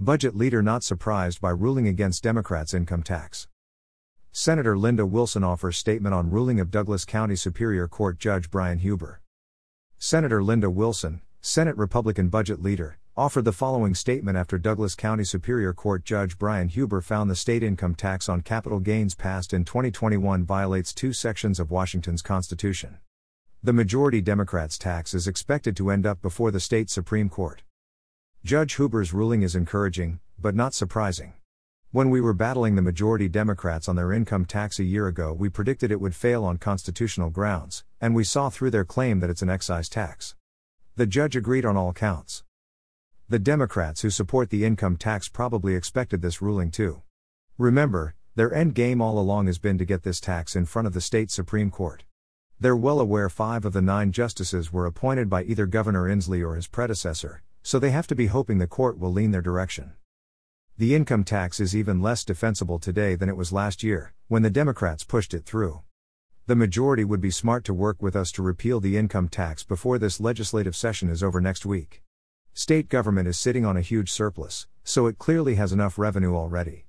Budget leader not surprised by ruling against Democrats' income tax. Senator Linda Wilson offers statement on ruling of Douglas County Superior Court Judge Brian Huber. Senator Linda Wilson, Senate Republican budget leader, offered the following statement after Douglas County Superior Court Judge Brian Huber found the state income tax on capital gains passed in 2021 violates two sections of Washington's Constitution. The majority Democrats' tax is expected to end up before the state Supreme Court. Judge Huber's ruling is encouraging, but not surprising. When we were battling the majority Democrats on their income tax a year ago, we predicted it would fail on constitutional grounds, and we saw through their claim that it's an excise tax. The judge agreed on all counts. The Democrats who support the income tax probably expected this ruling too. Remember, their end game all along has been to get this tax in front of the state Supreme Court. They're well aware five of the nine justices were appointed by either Governor Inslee or his predecessor, so they have to be hoping the court will lean their direction. The income tax is even less defensible today than it was last year, when the Democrats pushed it through. The majority would be smart to work with us to repeal the income tax before this legislative session is over next week. State government is sitting on a huge surplus, so it clearly has enough revenue already.